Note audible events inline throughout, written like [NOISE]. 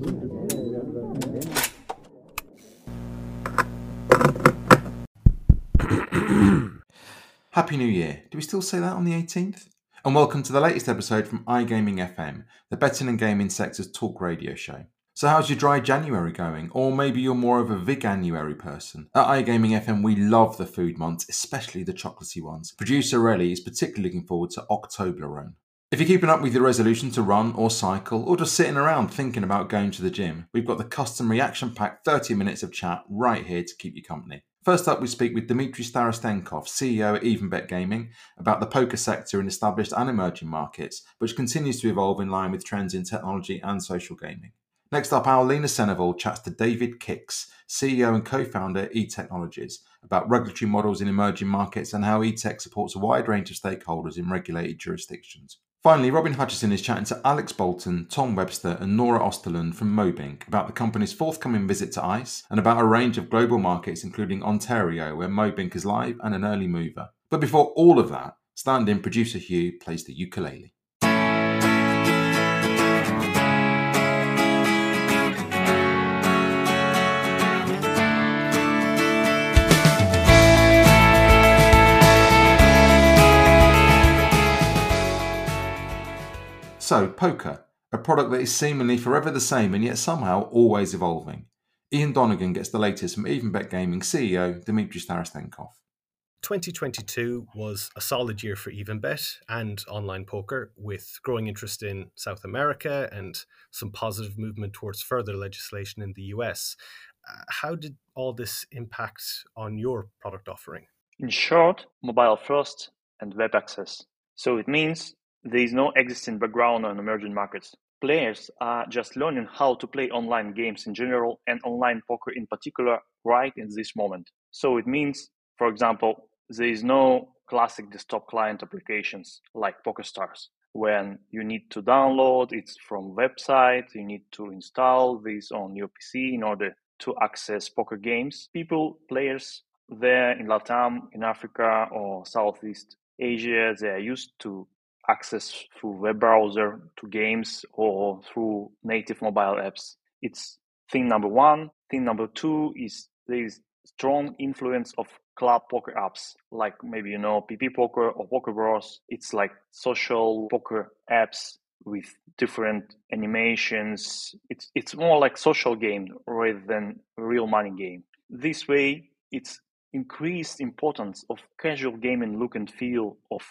[COUGHS] Happy New Year. Do we still say that on the 18th? And welcome to the latest episode from iGaming FM, the betting and gaming sector's talk radio show. So, how's your dry January going? Or maybe you're more of a Veganuary person. At iGaming FM, we love the food months, especially the chocolatey ones. Producer Relly is particularly looking forward to October Octoblerone. If you're keeping up with your resolution to run or cycle, or just sitting around thinking about going to the gym, we've got the custom reaction packed 30 minutes of chat right here to keep you company. First up, we speak with Dmitry Starostenkov, CEO at EvenBet Gaming, about the poker sector in established and emerging markets, which continues to evolve in line with trends in technology and social gaming. Next up, our Lena Seneval chats to David Kicks, CEO and co founder eTechnologies, about regulatory models in emerging markets and how eTech supports a wide range of stakeholders in regulated jurisdictions. Finally, Robin Hutchison is chatting to Alex Bolton, Tom Webster, and Nora Osterlund from Mobinc about the company's forthcoming visit to ICE and about a range of global markets, including Ontario, where Mobinc is live and an early mover. But before all of that, stand in producer Hugh plays the ukulele. So, poker, a product that is seemingly forever the same and yet somehow always evolving. Ian Donegan gets the latest from EvenBet Gaming CEO Dmitry Starostenkov. 2022 was a solid year for EvenBet and online poker, with growing interest in South America and some positive movement towards further legislation in the US. Uh, how did all this impact on your product offering? In short, mobile first and web access. So it means there is no existing background on emerging markets. Players are just learning how to play online games in general and online poker in particular right in this moment. So it means, for example, there is no classic desktop client applications like PokerStars when you need to download it from website, you need to install this on your PC in order to access poker games. People, players there in Latam, in Africa or Southeast Asia, they are used to access through web browser to games or through native mobile apps. It's thing number one. Thing number two is there is strong influence of club poker apps like maybe you know PP Poker or Poker Bros. It's like social poker apps with different animations. It's it's more like social game rather than real money game. This way, it's increased importance of casual gaming look and feel of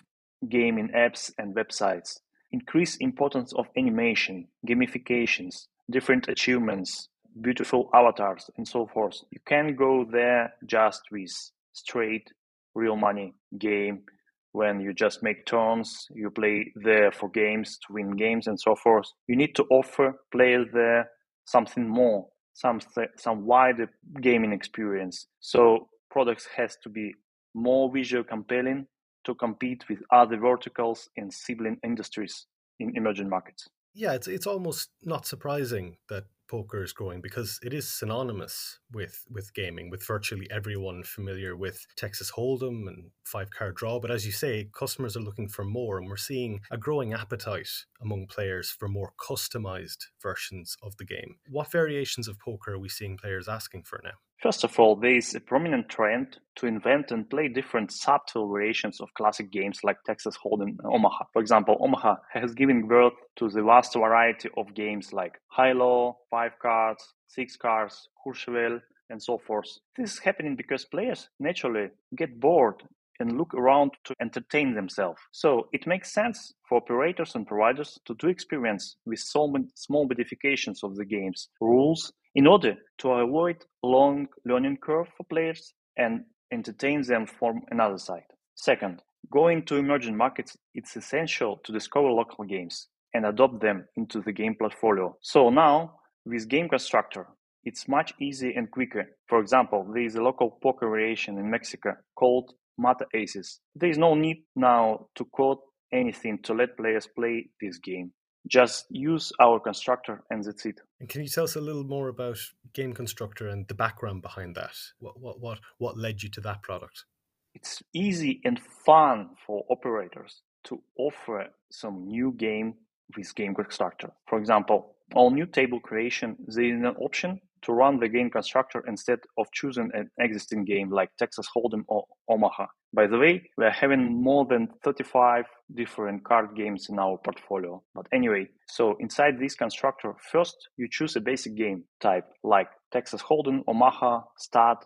gaming apps and websites, increase importance of animation, gamifications, different achievements, beautiful avatars, and so forth. You can go there just with straight real money game when you just make turns, you play there for games to win games and so forth. You need to offer players there something more, some some wider gaming experience. So products has to be more visual compelling to compete with other verticals and sibling industries in emerging markets. Yeah, it's it's almost not surprising that poker is growing because it is synonymous with with gaming with virtually everyone familiar with Texas Hold'em and five card draw. But as you say customers are looking for more and we're seeing a growing appetite among players for more customized versions of the game. What variations of poker are we seeing players asking for now First of all, there is a prominent trend to invent and play different subtle variations of classic games like Texas Hold'em and Omaha. For example, Omaha has given birth to the vast variety of games like High-Low, Five Cards, Six Cards, Courchevel, and so forth. This is happening because players naturally get bored and look around to entertain themselves. So it makes sense for operators and providers to do experiments with small modifications of the game's rules in order to avoid long learning curve for players and entertain them from another side. Second, going to emerging markets, it's essential to discover local games and adopt them into the game portfolio. So now, with Game Constructor, it's much easier and quicker. For example, there is a local poker variation in Mexico called Mata Aces. There is no need now to code anything to let players play this game. Just use our constructor and that's it. And can you tell us a little more about Game Constructor and the background behind that? What what what what led you to that product? It's easy and fun for operators to offer some new game with Game Constructor. For example, On new table creation, there is an option to run the game constructor instead of choosing an existing game like Texas Hold'em or Omaha. By the way, we are having more than 35 different card games in our portfolio. But anyway, so inside this constructor, first you choose a basic game type like Texas Hold'em, Omaha, Stud,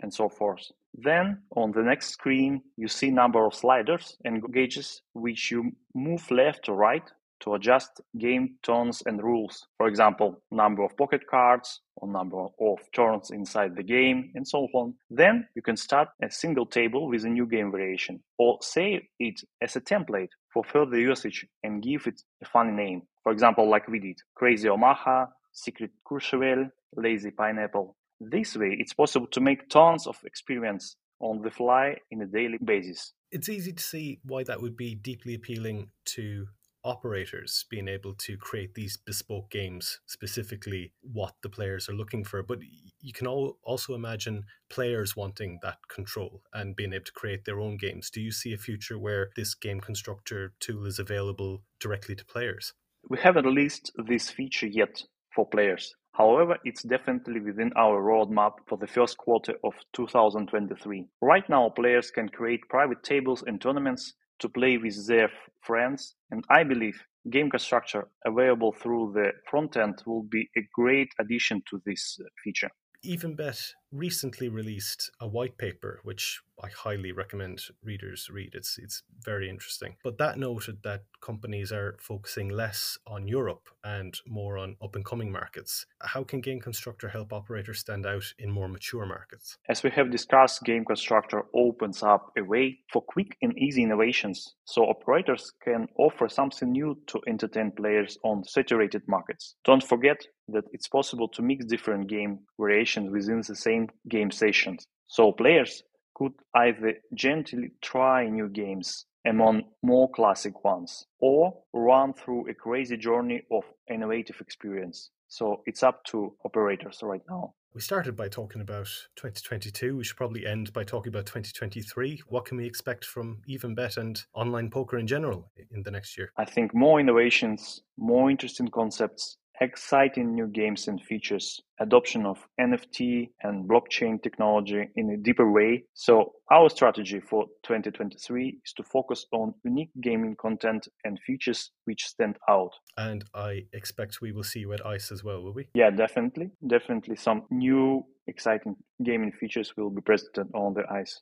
and so forth. Then on the next screen, you see number of sliders and gauges which you move left to right to adjust game turns and rules. For example, number of pocket cards or number of turns inside the game and so on. Then you can start a single table with a new game variation or save it as a template for further usage and give it a funny name. For example, like we did, Crazy Omaha, Secret Courchevel, Lazy Pineapple. This way, it's possible to make tons of experience on the fly in a daily basis. It's easy to see why that would be deeply appealing to operators being able to create these bespoke games specifically what the players are looking for. But you can also imagine players wanting that control and being able to create their own games. Do you see a future where this game constructor tool is available directly to players? We haven't released this feature yet for players. However, it's definitely within our roadmap for the first quarter of 2023. Right now, players can create private tables and tournaments to play with their friends, and I believe game constructor available through the front end will be a great addition to this uh, feature. Even EvenBet recently released a white paper, which I highly recommend readers read. It's it's very interesting. But that noted that companies are focusing less on Europe and more on up and coming markets. How can Game Constructor help operators stand out in more mature markets? As we have discussed, Game Constructor opens up a way for quick and easy innovations, so operators can offer something new to entertain players on saturated markets. Don't forget that it's possible to mix different game variations within the same game sessions. So players could either gently try new games among more classic ones or run through a crazy journey of innovative experience. So it's up to operators right now. We started by talking about 2022. We should probably end by talking about 2023. What can we expect from EvenBet and online poker in general in the next year? I think more innovations, more interesting concepts, exciting new games and features, adoption of NFT and blockchain technology in a deeper way. So our strategy for 2023 is to focus on unique gaming content and features which stand out. And I expect we will see you at ICE as well, will we? Yeah, definitely. Definitely some new exciting gaming features will be presented on the ICE.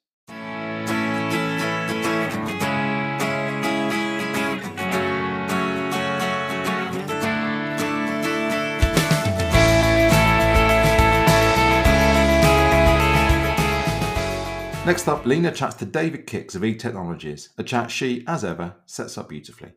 Next up, Lena chats to David Kicks of eTechnologies, a chat she, as ever, sets up beautifully.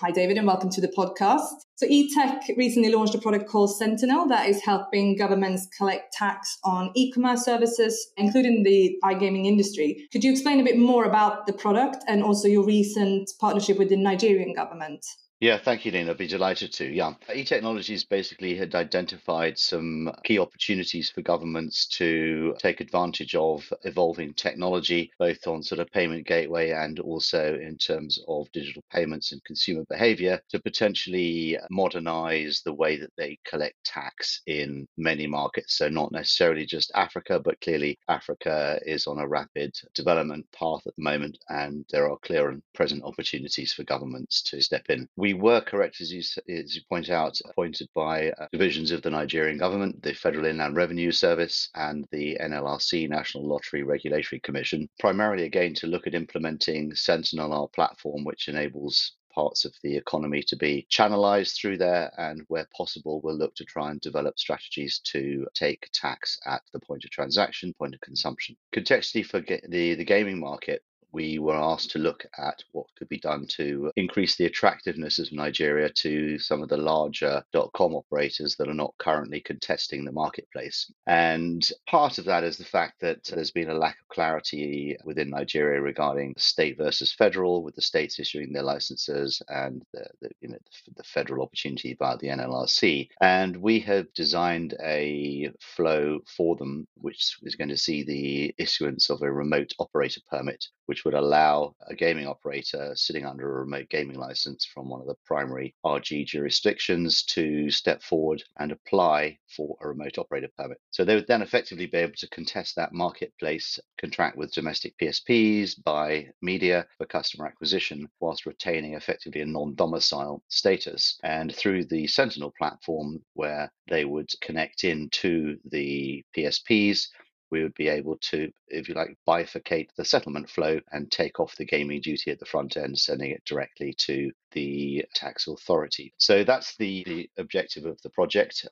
Hi, David, and welcome to the podcast. So, eTech recently launched a product called Sentinel that is helping governments collect tax on e commerce services, including the iGaming industry. Could you explain a bit more about the product and also your recent partnership with the Nigerian government? Yeah, thank you, Lena. I'd be delighted to. Yeah. eTechnologies basically had identified some key opportunities for governments to take advantage of evolving technology, both on sort of payment gateway and also in terms of digital payments and consumer behavior, to potentially modernize the way that they collect tax in many markets. So, not necessarily just Africa, but clearly Africa is on a rapid development path at the moment, and there are clear and present opportunities for governments to step in. We were correct, as you, as you point out, appointed by uh, divisions of the Nigerian government, the Federal Inland Revenue Service, and the NLRC, National Lottery Regulatory Commission, primarily again to look at implementing Sentinel, our platform, which enables parts of the economy to be channelized through there and where possible we'll look to try and develop strategies to take tax at the point of transaction point of consumption. Contextually for the the gaming market we were asked to look at what could be done to increase the attractiveness of Nigeria to some of the larger dot-com operators that are not currently contesting the marketplace. And part of that is the fact that there's been a lack of clarity within Nigeria regarding state versus federal, with the states issuing their licenses and the, the you know the federal opportunity via the NLRC. And we have designed a flow for them, which is going to see the issuance of a remote operator permit which would allow a gaming operator sitting under a remote gaming license from one of the primary RG jurisdictions to step forward and apply for a remote operator permit. So they would then effectively be able to contest that marketplace contract with domestic PSPs, buy media for customer acquisition, whilst retaining effectively a non domicile status. And through the Sentinel platform, where they would connect into the PSPs, we would be able to, if you like, bifurcate the settlement flow and take off the gaming duty at the front end, sending it directly to the tax authority. So that's the, the objective of the project.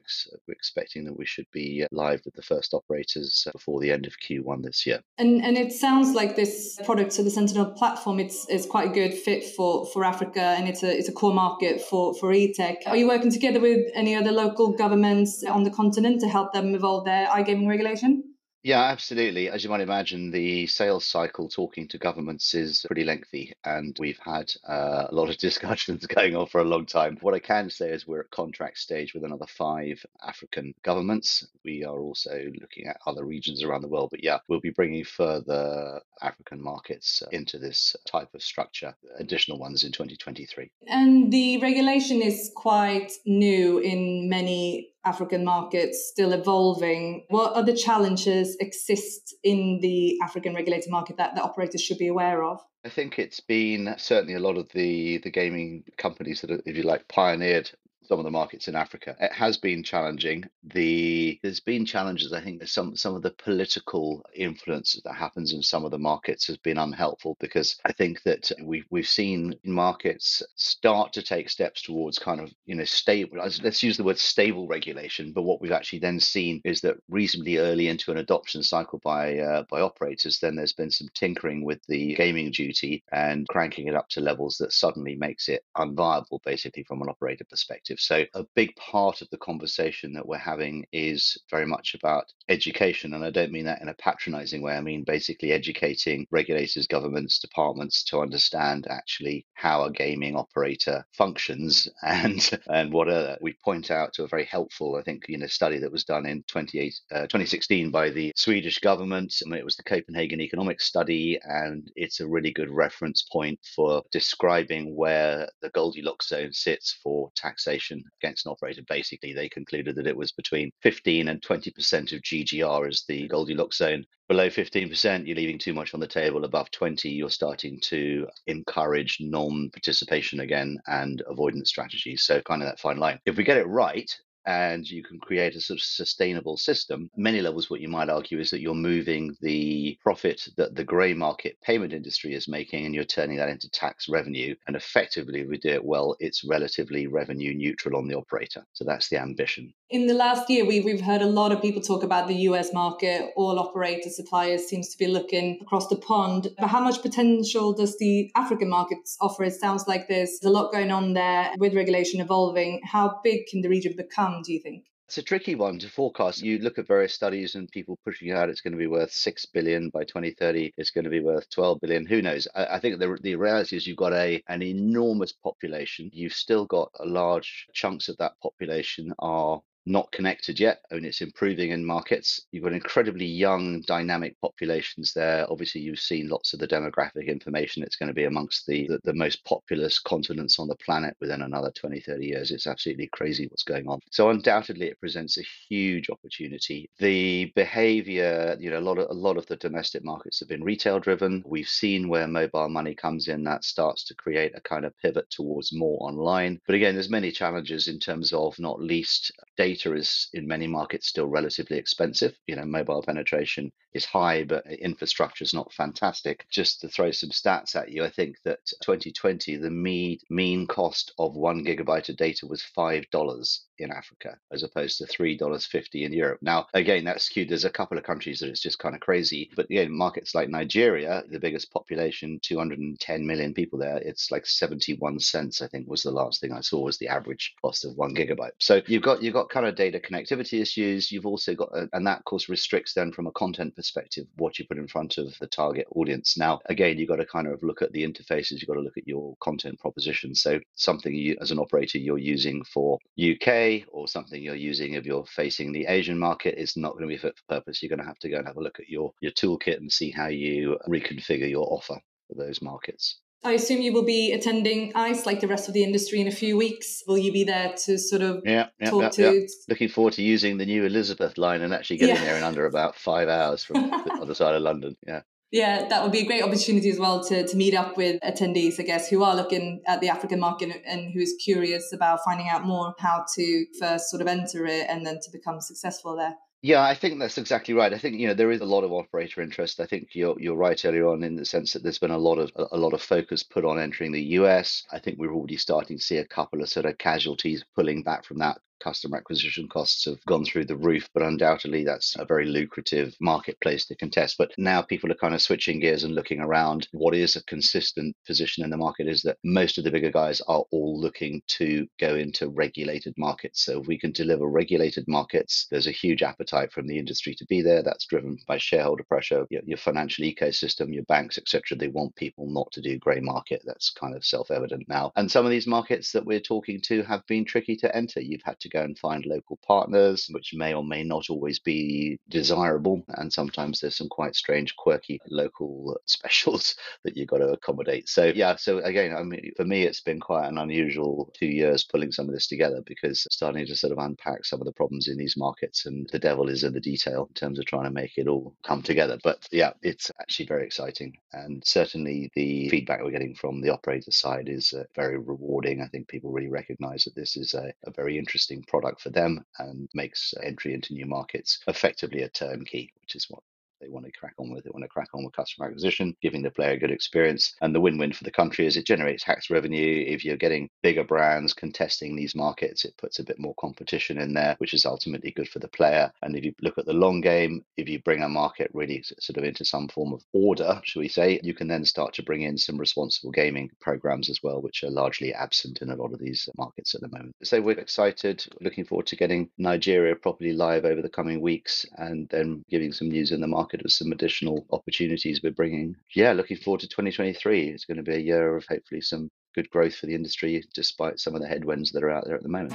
We're expecting that we should be live with the first operators before the end of Q1 this year. And and it sounds like this product, so the Sentinel platform, it's it's quite a good fit for for Africa, and it's a it's a core market for for eTech. Are you working together with any other local governments on the continent to help them evolve their iGaming regulation? Yeah, absolutely. As you might imagine, the sales cycle talking to governments is pretty lengthy, and we've had uh, a lot of [LAUGHS] discussions going on for a long time. What I can say is we're at contract stage with another five African governments. We are also looking at other regions around the world, but yeah, we'll be bringing further African markets into this type of structure, additional ones in 2023. And the regulation is quite new in many African markets still evolving. What other challenges exist in the African regulated market that the operators should be aware of? I think it's been certainly a lot of the the gaming companies that, if you like, pioneered some of the markets in Africa. It has been challenging. The there's been challenges. I think some some of the political influence that happens in some of the markets has been unhelpful because I think that we've we've seen markets start to take steps towards kind of you know stable. Let's use the word stable regulation. But what we've actually then seen is that reasonably early into an adoption cycle by uh, by operators, then there's been some tinkering with the gaming duty and cranking it up to levels that suddenly makes it unviable, basically from an operator perspective. So, a big part of the conversation that we're having is very much about education. And I don't mean that in a patronizing way. I mean basically educating regulators, governments, departments to understand actually how a gaming operator functions [LAUGHS] and and what a, we point out to a very helpful, I think, you know, study that was done in 28, uh, 2016 by the Swedish government. I mean, it was the Copenhagen Economics Study, and it's a really good reference point for describing where the Goldilocks zone sits for taxation against an operator. Basically, they concluded that it was between 15 and 20% of GGR as the Goldilocks zone. Below 15%, you're leaving too much on the table. Above 20, you're starting to encourage non participation again and avoidance strategies. So, kind of that fine line. If we get it right, and you can create a sort of sustainable system. Many levels, what you might argue is that you're moving the profit that the grey market payment industry is making and you're turning that into tax revenue. And effectively, if we do it well, it's relatively revenue neutral on the operator. So that's the ambition. In the last year, we, we've heard a lot of people talk about the US market. All operator suppliers seems to be looking across the pond. But how much potential does the African markets offer? It sounds like there's a lot going on there with regulation evolving. How big can the region become? do you think? It's a tricky one to forecast. You look at various studies and people pushing out it's going to be worth six billion by 2030. It's going to be worth 12 billion. Who knows? I, think the the reality is you've got a an enormous population. You've still got a large chunks of that population are not connected yet. I mean, it's improving in markets. You've got incredibly young, dynamic populations there. Obviously, you've seen lots of the demographic information. It's going to be amongst the, the, the, most populous continents on the planet within another 20, 30 years. It's absolutely crazy what's going on. So undoubtedly, it presents a huge opportunity. The behavior, you know, a lot of a lot of the domestic markets have been retail driven. We've seen where mobile money comes in. That starts to create a kind of pivot towards more online. But again, there's many challenges in terms of not least data is in many markets still relatively expensive. You know, mobile penetration is high, but infrastructure is not fantastic. Just to throw some stats at you, I think that 2020, the mean, mean cost of one gigabyte of data was $5 in Africa, as opposed to $3.50 in Europe. Now, again, that's skewed. There's a couple of countries that it's just kind of crazy. But again, markets like Nigeria, the biggest population, 210 million people there, it's like 71 cents, I think was the last thing I saw was the average cost of one gigabyte. So you've got you've got kind of data connectivity issues. You've also got, a, and that of course restricts then from a content perspective what you put in front of the target audience. Now, again, you've got to kind of look at the interfaces, you've got to look at your content proposition. So, something you, as an operator, you're using for UK Or something you're using if you're facing the Asian market is not going to be fit for purpose. You're going to have to go and have a look at your, your toolkit and see how you reconfigure your offer for those markets. I assume you will be attending ICE like the rest of the industry in a few weeks. Will you be there to sort of yeah, yeah talk yeah, to? Yeah. Looking forward to using the new Elizabeth line and actually getting there in under about five hours from [LAUGHS] the other side of London. Yeah. Yeah, that would be a great opportunity as well to, to meet up with attendees, I guess, who are looking at the African market and who's curious about finding out more how to first sort of enter it and then to become successful there. Yeah, I think that's exactly right. I think you know there is a lot of operator interest. I think you're you're right earlier on in the sense that there's been a lot of a lot of focus put on entering the US. I think we're already starting to see a couple of sort of casualties pulling back from that customer acquisition costs have gone through the roof, but undoubtedly that's a very lucrative marketplace to contest. But now people are kind of switching gears and looking around. What is a consistent position in the market is that most of the bigger guys are all looking to go into regulated markets. So if we can deliver regulated markets, there's a huge appetite from the industry to be there. That's driven by shareholder pressure, your, your financial ecosystem, your banks, etc. They want people not to do grey market. That's kind of self-evident now. And some of these markets that we're talking to have been tricky to enter. You've had to go and find local partners, which may or may not always be desirable. And sometimes there's some quite strange, quirky local [LAUGHS] specials that you've got to accommodate. So, yeah, so again, I mean, for me, it's been quite an unusual two years pulling some of this together because starting to sort of unpack some of the problems in these markets and the devil is in the detail in terms of trying to make it all come together. But yeah, it's actually very exciting. And certainly the feedback we're getting from the operator side is uh, very rewarding. I think people really recognize that this is a, a very interesting product for them and makes entry into new markets effectively a turnkey, which is what they want to crack on with. They want to crack on with customer acquisition, giving the player a good experience. And the win win for the country is it generates tax revenue. If you're getting bigger brands contesting these markets, it puts a bit more competition in there, which is ultimately good for the player. And if you look at the long game, if you bring a market really sort of into some form of order, shall we say, you can then start to bring in some responsible gaming programs as well, which are largely absent in a lot of these markets at the moment. So we're excited, looking forward to getting Nigeria properly live over the coming weeks and then giving some news in the market market of some additional opportunities we're bringing. Yeah, looking forward to 2023. It's going to be a year of hopefully some good growth for the industry, despite some of the headwinds that are out there at the moment.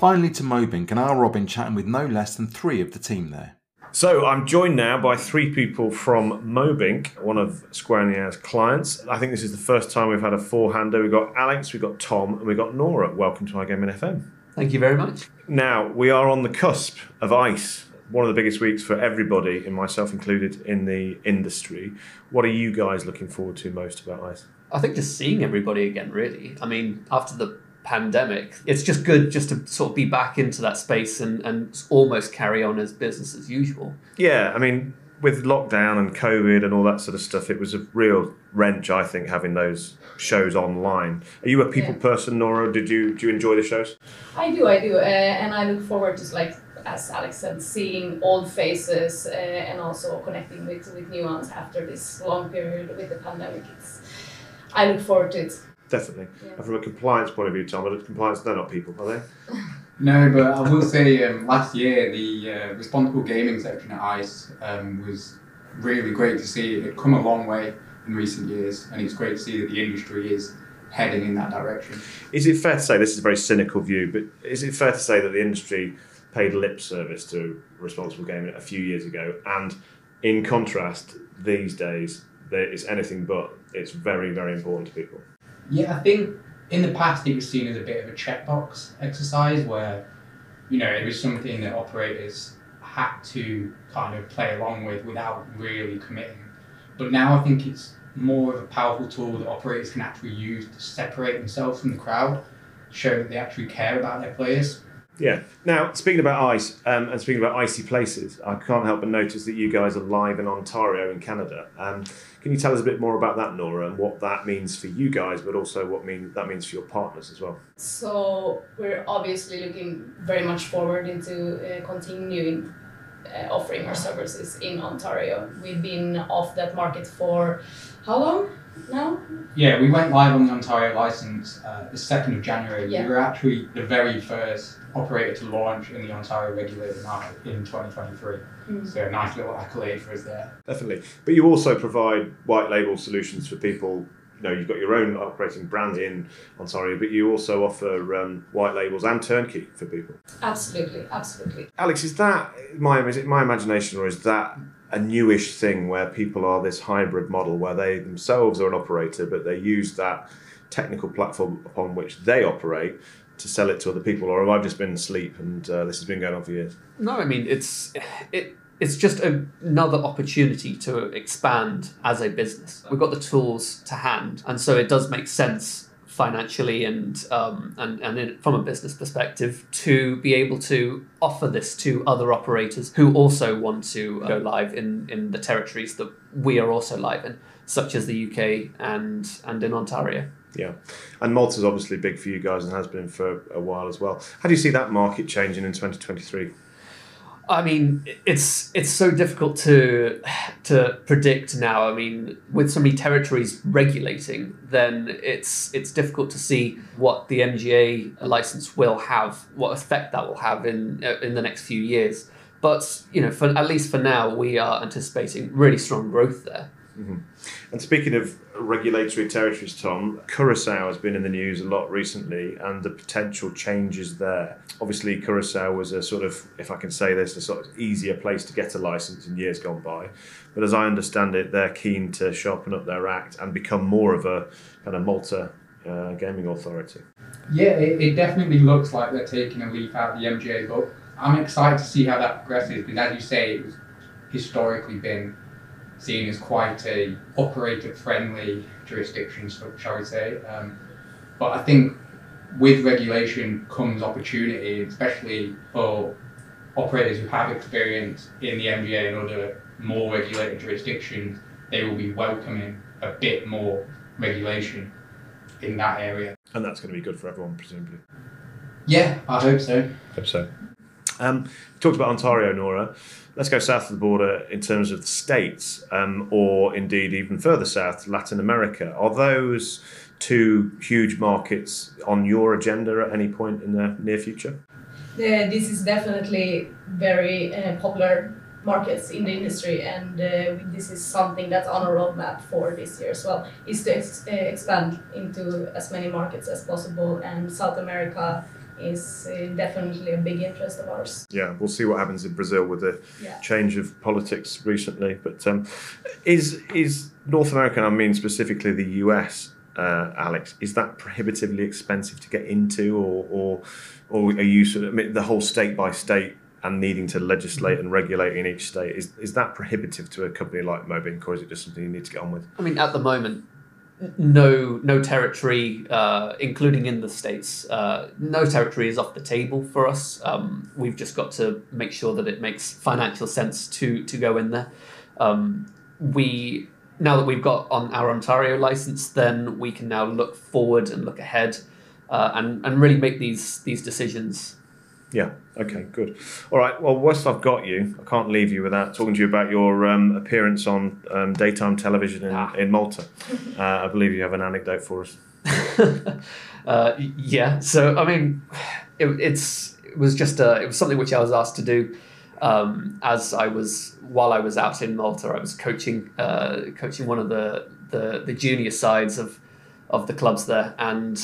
Finally to Mobinc and our Robin chatting with no less than three of the team there. So I'm joined now by three people from Mobinc, one of Square in the Air's clients. I think this is the first time we've had a four-hander. We've got Alex, we've got Tom, and we've got Nora. Welcome to iGaming FM. Thank you very much. Now, we are on the cusp of ICE, one of the biggest weeks for everybody, and myself included, in the industry. What are you guys looking forward to most about ICE? I think just seeing everybody again, really. I mean, after the pandemic. It's just good just to sort of be back into that space and, and almost carry on as business as usual. Yeah, I mean, with lockdown and COVID and all that sort of stuff, it was a real wrench, I think, having those shows online. Are you a people yeah. person, Nora? Did you do you enjoy the shows? I do, I do, uh, and I look forward to like as Alex said, seeing old faces uh, and also connecting with with new ones after this long period with the pandemic. It's I look forward to it definitely. Yeah. And from a compliance point of view, Tom, but compliance, they're not people, are they? [LAUGHS] No, but I will say um, last year the uh, responsible gaming section at ICE um, was really great to see. It had come a long way in recent years, and it's great to see that the industry is heading in that direction. Is it fair to say this is a very cynical view, but is it fair to say that the industry paid lip service to responsible gaming a few years ago, and in contrast, these days there is anything but. It's very, very important to people. Yeah, I think in the past it was seen as a bit of a checkbox exercise where, you know, it was something that operators had to kind of play along with without really committing. But now I think it's more of a powerful tool that operators can actually use to separate themselves from the crowd, show that they actually care about their players. Yeah. Now, speaking about ice um, and speaking about icy places, I can't help but notice that you guys are live in Ontario in Canada. Um, can you tell us a bit more about that, Nora, and what that means for you guys, but also what mean that means for your partners as well? So we're obviously looking very much forward into uh, continuing uh, offering our services in Ontario. We've been off that market for how long? No? Yeah, we went live on the Ontario license uh, the 2nd of January. Yeah. We were actually the very first operator to launch in the Ontario regulated market in 2023. Mm. So a nice little accolade for us there. Definitely. But you also provide white label solutions for people. You know, you've got your own operating brand in Ontario, but you also offer um, white labels and turnkey for people. Absolutely, absolutely. Alex, is that my is it my imagination or is that a newish thing where people are this hybrid model where they themselves are an operator but they use that technical platform upon which they operate to sell it to other people, or have I just been asleep and uh, this has been going on for years? No, I mean it's it. It's just a, another opportunity to expand as a business. We've got the tools to hand, and so it does make sense financially and um, and and in, from a business perspective to be able to offer this to other operators who also want to go live in in the territories that we are also live in, such as the UK and and in Ontario. Yeah, and Malta's obviously big for you guys and has been for a while as well. How do you see that market changing in 2023? I mean, it's it's so difficult to to predict now. I mean, with so many territories regulating, then it's it's difficult to see what the MGA license will have, what effect that will have in uh, in the next few years. But you know, for at least for now, we are anticipating really strong growth there. And speaking of regulatory territories, Tom, Curacao has been in the news a lot recently and the potential changes there. Obviously, Curacao was a sort of, if I can say this, a sort of easier place to get a license in years gone by. But as I understand it, they're keen to sharpen up their act and become more of a kind of Malta uh, gaming authority. Yeah, it, it definitely looks like they're taking a leaf out of the MGA book. I'm excited to see how that progresses because, as you say, it was historically been seen as quite a operator-friendly jurisdiction, shall we say. Um, but I think with regulation comes opportunity, especially for operators who have experience in the MGA and other more regulated jurisdictions. They will be welcoming a bit more regulation in that area. And that's going to be good for everyone, presumably. Yeah, I hope so. Hope so. Um, talked about Ontario, Nora. Let's go south of the border in terms of the states, um, or indeed even further south, Latin America. Are those two huge markets on your agenda at any point in the near future? Uh, this is definitely very uh, popular markets in the industry and uh, this is something that's on a roadmap for this year as well is to ex- uh, expand into as many markets as possible and south america is uh, definitely a big interest of ours Yeah, we'll see what happens in Brazil with the Yeah. change of politics recently. But um, is is North America, I mean specifically the US, uh, Alex, is that prohibitively expensive to get into, or or, or are you sort of I mean, the whole state by state and needing to legislate and regulate in each state is is that prohibitive to a company like Mobinc, or is it just something you need to get on with? I mean, at the moment, n- no no territory, uh, including in the states, uh, no territory is off the table for us. Um, we've just got to make sure that it makes financial sense to to go in there. Um, we now that we've got on our Ontario license, then we can now look forward and look ahead, uh, and and really make these these decisions. Yeah. Okay. Good. All right. Well, whilst I've got you, I can't leave you without talking to you about your um, appearance on um, daytime television in, Ah. in Malta. Uh, I believe you have an anecdote for us. [LAUGHS] uh, yeah. So I mean, it, it's it was just uh, it was something which I was asked to do um, as I was while I was out in Malta. I was coaching uh, coaching one of the, the the junior sides of of the clubs there, and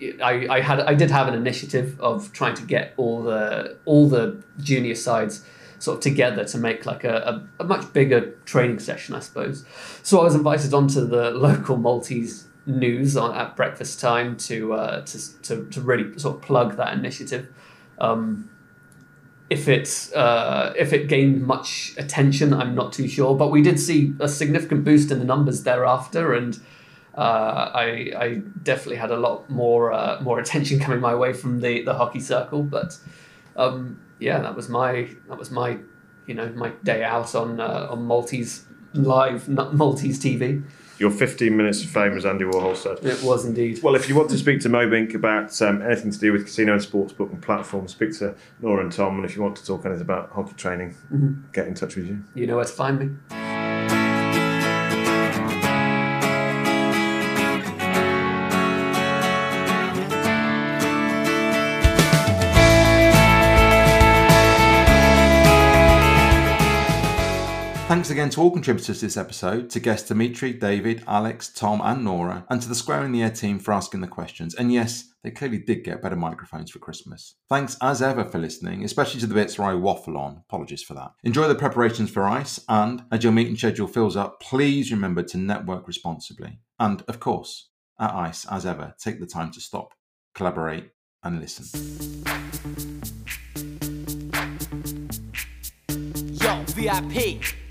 I, I had I did have an initiative of trying to get all the all the junior sides sort of together to make like a, a, a much bigger training session, I suppose. So I was invited onto the [LAUGHS] local Maltese news on at breakfast time to uh, to, to to really sort of plug that initiative. Um, if it uh, if it gained much attention, I'm not too sure, but we did see a significant boost in the numbers thereafter, and uh, I I definitely had a lot more uh, more attention [LAUGHS] coming my way from the, the hockey circle. But um, yeah, that was my that was my you know my day out on uh, on Maltese live Maltese TV. Your 15 minutes of fame, as Andy Warhol said. It was indeed. Well, if you want to speak to Mobinc about um, anything to do with casino and sportsbook and platforms, speak to Nora and Tom. And if you want to talk anything about hockey training, Mhm. get in touch with you. You know where to find me. Thanks again to all contributors to this episode, to guests Dimitri, David, Alex, Tom, and Nora, and to the Square in the Air team for asking the questions. And yes, they clearly did get better microphones for Christmas. Thanks as ever for listening, especially to the bits where I waffle on. Apologies for that. Enjoy the preparations for ICE, and as your meeting schedule fills up, please remember to network responsibly. And of course, at ICE, as ever, take the time to stop, collaborate, and listen. Yo, VIP.